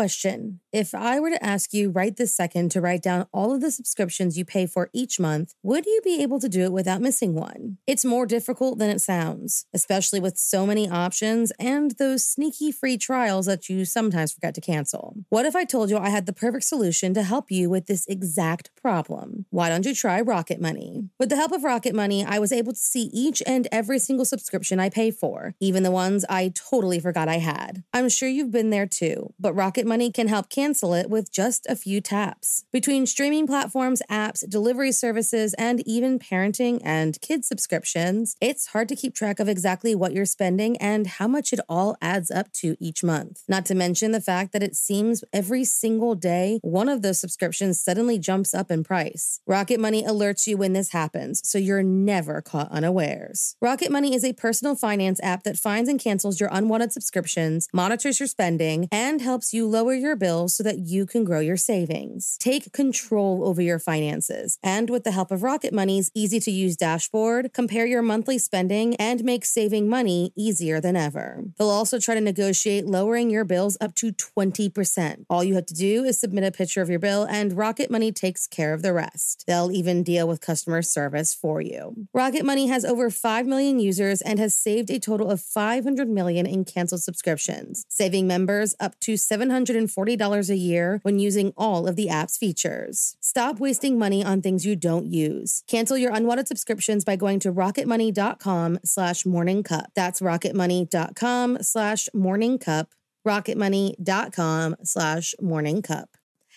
Question If I were to ask you right this second to write down all of the subscriptions you pay for each month, would you be able to do it without missing one? It's more difficult than it sounds, especially with so many options and those sneaky free trials that you sometimes forget to cancel. What if I told you I had the perfect solution to help you with this exact problem? Why don't you try Rocket Money? With the help of Rocket Money, I was able to see each and every single subscription I pay for, even the ones I totally forgot I had. I'm sure you've been there too, but Rocket Money can help cancel it with just a few taps. Between streaming platforms, apps, delivery services, and even parenting and kids subscriptions, it's hard to keep track of exactly what you're spending and how much it all adds up to each month. Not to mention the fact that it seems every single day one of those subscriptions suddenly jumps up in price. Rocket Money alerts you when this happens, so you're never caught unawares. Rocket Money is a personal finance app that finds and cancels your unwanted subscriptions, monitors your spending, and helps you lower your bills so that you can grow your savings. Take control over your finances. And with the help of Rocket Money's easy to use dashboard, compare your monthly spending and make saving money easier than ever. They'll also try to negotiate lowering your bills up to 20%. All you have to do is submit a picture of your bill, and Rocket Money takes care of the rest. They'll even deal with customer service for you. Rocket Money has over 5 million users and has saved a total of 500 million in canceled subscriptions, saving members up to $740 a year when using all of the app's features. Stop wasting money on things you don't use. Cancel your unwanted subscriptions by going to rocketmoney.com slash morning cup. That's rocketmoney.com slash morning cup. rocketmoney.com slash morning cup.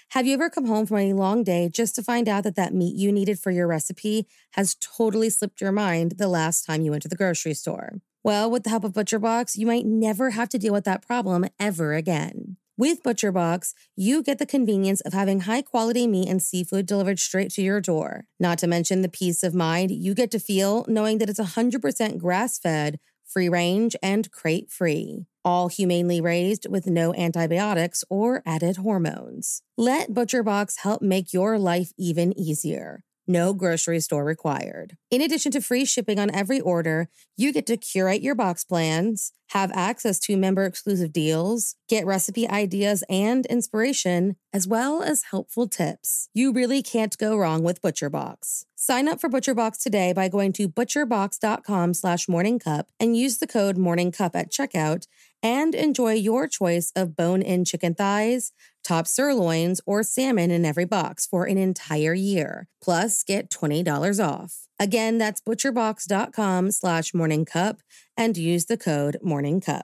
Have you ever come home from a long day just to find out that that meat you needed for your recipe has totally slipped your mind the last time you went to the grocery store? Well, with the help of ButcherBox, you might never have to deal with that problem ever again. With ButcherBox, you get the convenience of having high quality meat and seafood delivered straight to your door. Not to mention the peace of mind you get to feel knowing that it's 100% grass fed, free range, and crate free. All humanely raised with no antibiotics or added hormones. Let ButcherBox help make your life even easier. No grocery store required. In addition to free shipping on every order, you get to curate your box plans, have access to member exclusive deals, get recipe ideas and inspiration, as well as helpful tips. You really can't go wrong with ButcherBox. Sign up for ButcherBox today by going to butcherbox.com slash morningcup and use the code morningcup at checkout and enjoy your choice of bone-in chicken thighs, top sirloins, or salmon in every box for an entire year. Plus, get $20 off. Again, that's butcherbox.com slash morningcup and use the code morningcup.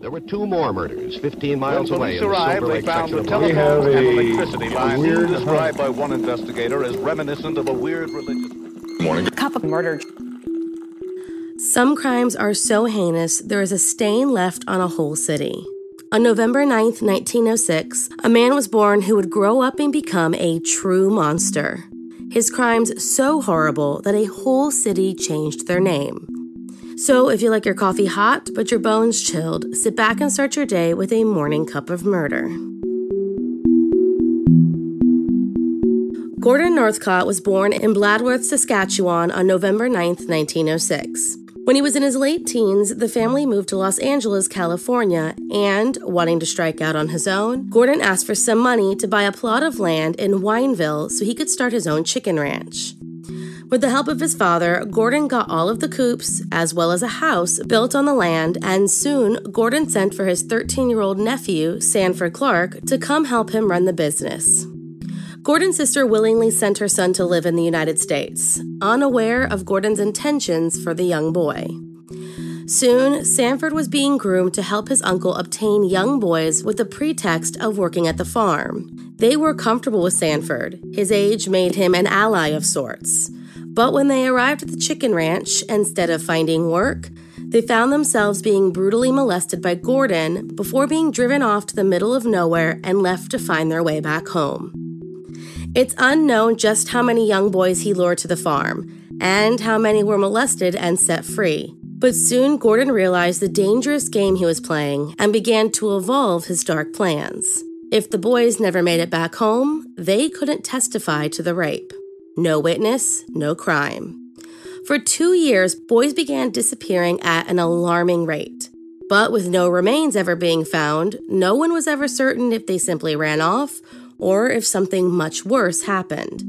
There were two more murders 15 miles when away police in the arrived, Silver they found the telephone and electricity lines weird described by one investigator as reminiscent of a weird religious. Cup of murder. Some crimes are so heinous, there is a stain left on a whole city. On November 9th, 1906, a man was born who would grow up and become a true monster. His crimes so horrible that a whole city changed their name. So, if you like your coffee hot but your bones chilled, sit back and start your day with a morning cup of murder. Gordon Northcott was born in Bladworth, Saskatchewan on November 9th, 1906. When he was in his late teens, the family moved to Los Angeles, California, and, wanting to strike out on his own, Gordon asked for some money to buy a plot of land in Wineville so he could start his own chicken ranch. With the help of his father, Gordon got all of the coops, as well as a house, built on the land, and soon Gordon sent for his 13 year old nephew, Sanford Clark, to come help him run the business. Gordon's sister willingly sent her son to live in the United States, unaware of Gordon's intentions for the young boy. Soon, Sanford was being groomed to help his uncle obtain young boys with the pretext of working at the farm. They were comfortable with Sanford. His age made him an ally of sorts. But when they arrived at the chicken ranch, instead of finding work, they found themselves being brutally molested by Gordon before being driven off to the middle of nowhere and left to find their way back home. It's unknown just how many young boys he lured to the farm and how many were molested and set free. But soon Gordon realized the dangerous game he was playing and began to evolve his dark plans. If the boys never made it back home, they couldn't testify to the rape. No witness, no crime. For two years, boys began disappearing at an alarming rate. But with no remains ever being found, no one was ever certain if they simply ran off or if something much worse happened.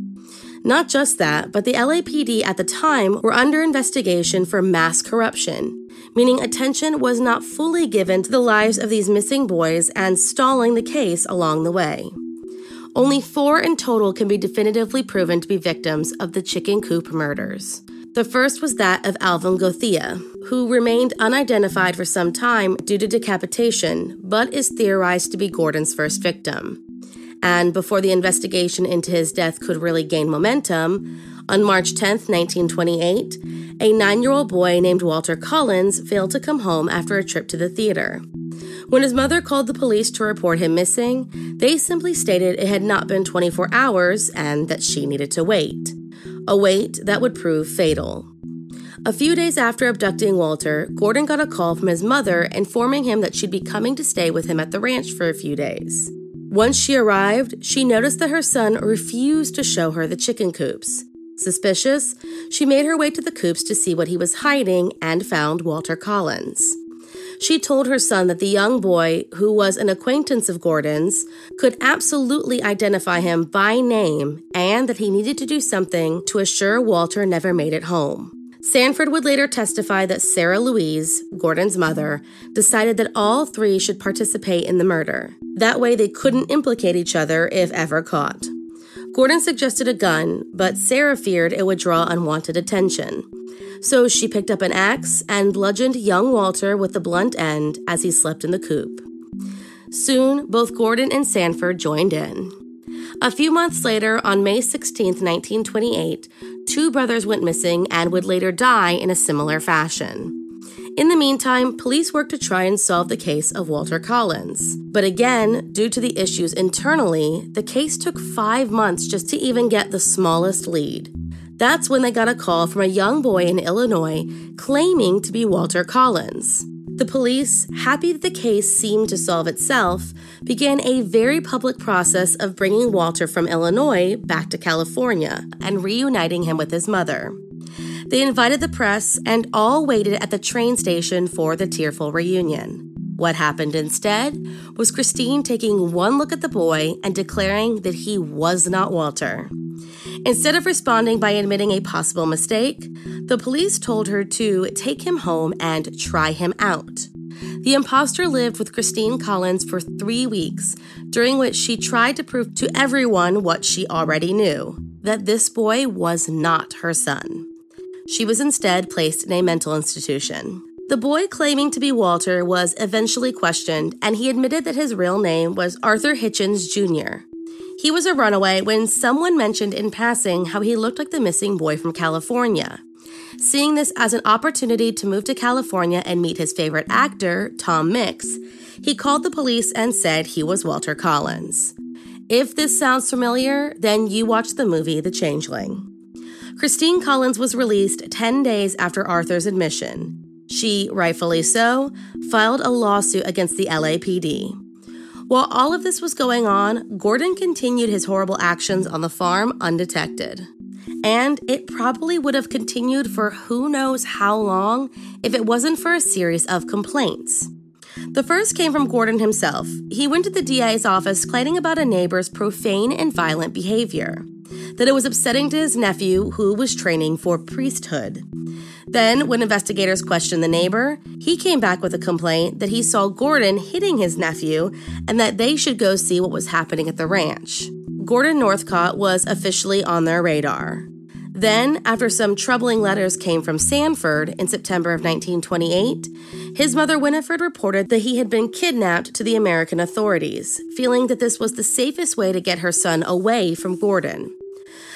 Not just that, but the LAPD at the time were under investigation for mass corruption, meaning attention was not fully given to the lives of these missing boys and stalling the case along the way. Only four in total can be definitively proven to be victims of the chicken coop murders. The first was that of Alvin Gothea, who remained unidentified for some time due to decapitation, but is theorized to be Gordon's first victim. And before the investigation into his death could really gain momentum, on March 10, 1928, a nine year old boy named Walter Collins failed to come home after a trip to the theater. When his mother called the police to report him missing, they simply stated it had not been 24 hours and that she needed to wait. A wait that would prove fatal. A few days after abducting Walter, Gordon got a call from his mother informing him that she'd be coming to stay with him at the ranch for a few days. Once she arrived, she noticed that her son refused to show her the chicken coops. Suspicious, she made her way to the coops to see what he was hiding and found Walter Collins. She told her son that the young boy, who was an acquaintance of Gordon's, could absolutely identify him by name and that he needed to do something to assure Walter never made it home. Sanford would later testify that Sarah Louise, Gordon's mother, decided that all three should participate in the murder. That way, they couldn't implicate each other if ever caught. Gordon suggested a gun, but Sarah feared it would draw unwanted attention. So she picked up an axe and bludgeoned young Walter with the blunt end as he slept in the coop. Soon, both Gordon and Sanford joined in. A few months later, on May 16, 1928, two brothers went missing and would later die in a similar fashion. In the meantime, police worked to try and solve the case of Walter Collins. But again, due to the issues internally, the case took five months just to even get the smallest lead. That's when they got a call from a young boy in Illinois claiming to be Walter Collins. The police, happy that the case seemed to solve itself, began a very public process of bringing Walter from Illinois back to California and reuniting him with his mother. They invited the press and all waited at the train station for the tearful reunion. What happened instead was Christine taking one look at the boy and declaring that he was not Walter. Instead of responding by admitting a possible mistake, the police told her to take him home and try him out. The impostor lived with Christine Collins for three weeks, during which she tried to prove to everyone what she already knew that this boy was not her son. She was instead placed in a mental institution. The boy claiming to be Walter was eventually questioned, and he admitted that his real name was Arthur Hutchens Jr. He was a runaway when someone mentioned in passing how he looked like the missing boy from California. Seeing this as an opportunity to move to California and meet his favorite actor, Tom Mix, he called the police and said he was Walter Collins. If this sounds familiar, then you watched the movie The Changeling. Christine Collins was released 10 days after Arthur's admission. She, rightfully so, filed a lawsuit against the LAPD. While all of this was going on, Gordon continued his horrible actions on the farm undetected. And it probably would have continued for who knows how long if it wasn't for a series of complaints. The first came from Gordon himself. He went to the DA's office claiming about a neighbor's profane and violent behavior, that it was upsetting to his nephew who was training for priesthood. Then, when investigators questioned the neighbor, he came back with a complaint that he saw Gordon hitting his nephew and that they should go see what was happening at the ranch. Gordon Northcott was officially on their radar. Then, after some troubling letters came from Sanford in September of 1928, his mother Winifred reported that he had been kidnapped to the American authorities, feeling that this was the safest way to get her son away from Gordon.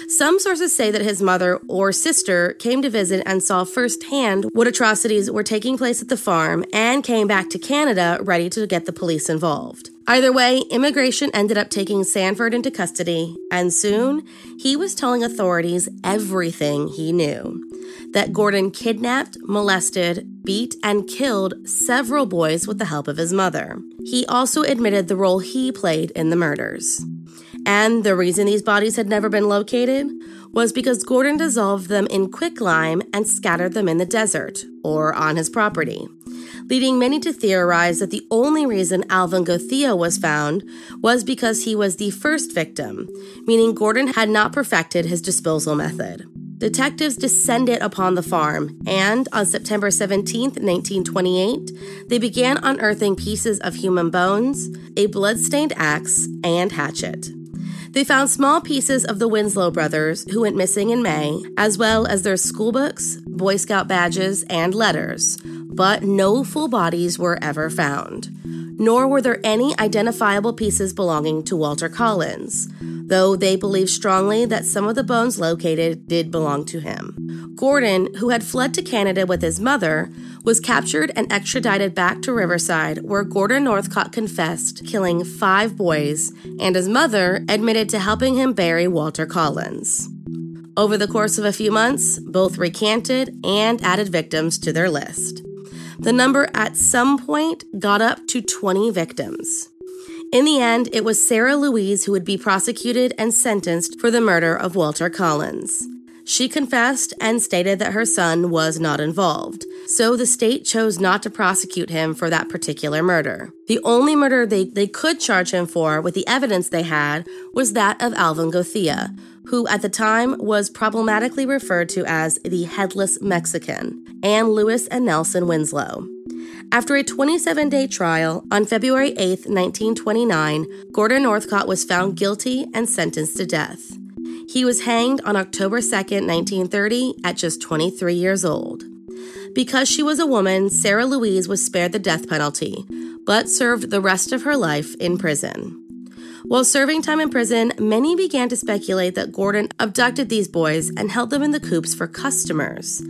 Some sources say that his mother or sister came to visit and saw firsthand what atrocities were taking place at the farm and came back to Canada ready to get the police involved. Either way, immigration ended up taking Sanford into custody, and soon he was telling authorities everything he knew that Gordon kidnapped, molested, beat, and killed several boys with the help of his mother. He also admitted the role he played in the murders. And the reason these bodies had never been located was because Gordon dissolved them in quicklime and scattered them in the desert or on his property, leading many to theorize that the only reason Alvin Gothea was found was because he was the first victim, meaning Gordon had not perfected his disposal method. Detectives descended upon the farm, and on September 17, 1928, they began unearthing pieces of human bones, a blood-stained axe, and hatchet. They found small pieces of the Winslow brothers, who went missing in May, as well as their schoolbooks, Boy Scout badges, and letters, but no full bodies were ever found. Nor were there any identifiable pieces belonging to Walter Collins, though they believed strongly that some of the bones located did belong to him. Gordon, who had fled to Canada with his mother, was captured and extradited back to Riverside, where Gordon Northcott confessed killing five boys, and his mother admitted to helping him bury Walter Collins. Over the course of a few months, both recanted and added victims to their list. The number at some point got up to 20 victims. In the end, it was Sarah Louise who would be prosecuted and sentenced for the murder of Walter Collins. She confessed and stated that her son was not involved, so the state chose not to prosecute him for that particular murder. The only murder they, they could charge him for, with the evidence they had, was that of Alvin Gothea, who at the time was problematically referred to as the Headless Mexican, and Lewis and Nelson Winslow. After a 27 day trial, on February 8, 1929, Gordon Northcott was found guilty and sentenced to death. He was hanged on October 2, 1930, at just 23 years old. Because she was a woman, Sarah Louise was spared the death penalty, but served the rest of her life in prison. While serving time in prison, many began to speculate that Gordon abducted these boys and held them in the coops for customers.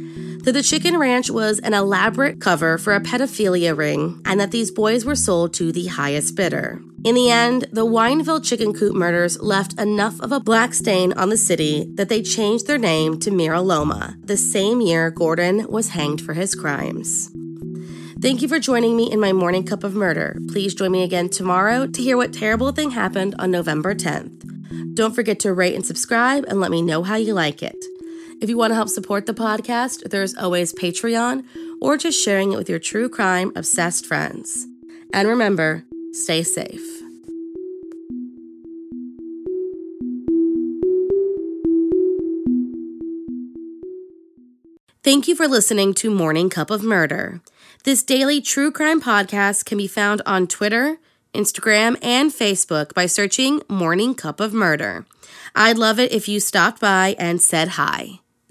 That the chicken ranch was an elaborate cover for a pedophilia ring, and that these boys were sold to the highest bidder. In the end, the Wineville chicken coop murders left enough of a black stain on the city that they changed their name to Mira Loma, the same year Gordon was hanged for his crimes. Thank you for joining me in my morning cup of murder. Please join me again tomorrow to hear what terrible thing happened on November 10th. Don't forget to rate and subscribe and let me know how you like it. If you want to help support the podcast, there's always Patreon or just sharing it with your true crime obsessed friends. And remember, stay safe. Thank you for listening to Morning Cup of Murder. This daily true crime podcast can be found on Twitter, Instagram, and Facebook by searching Morning Cup of Murder. I'd love it if you stopped by and said hi.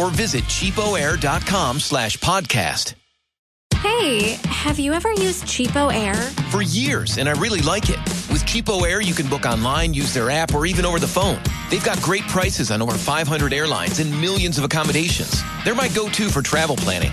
or visit cheapoair.com slash podcast. Hey, have you ever used Cheapo Air? For years, and I really like it. With Cheapo Air, you can book online, use their app, or even over the phone. They've got great prices on over 500 airlines and millions of accommodations. They're my go to for travel planning.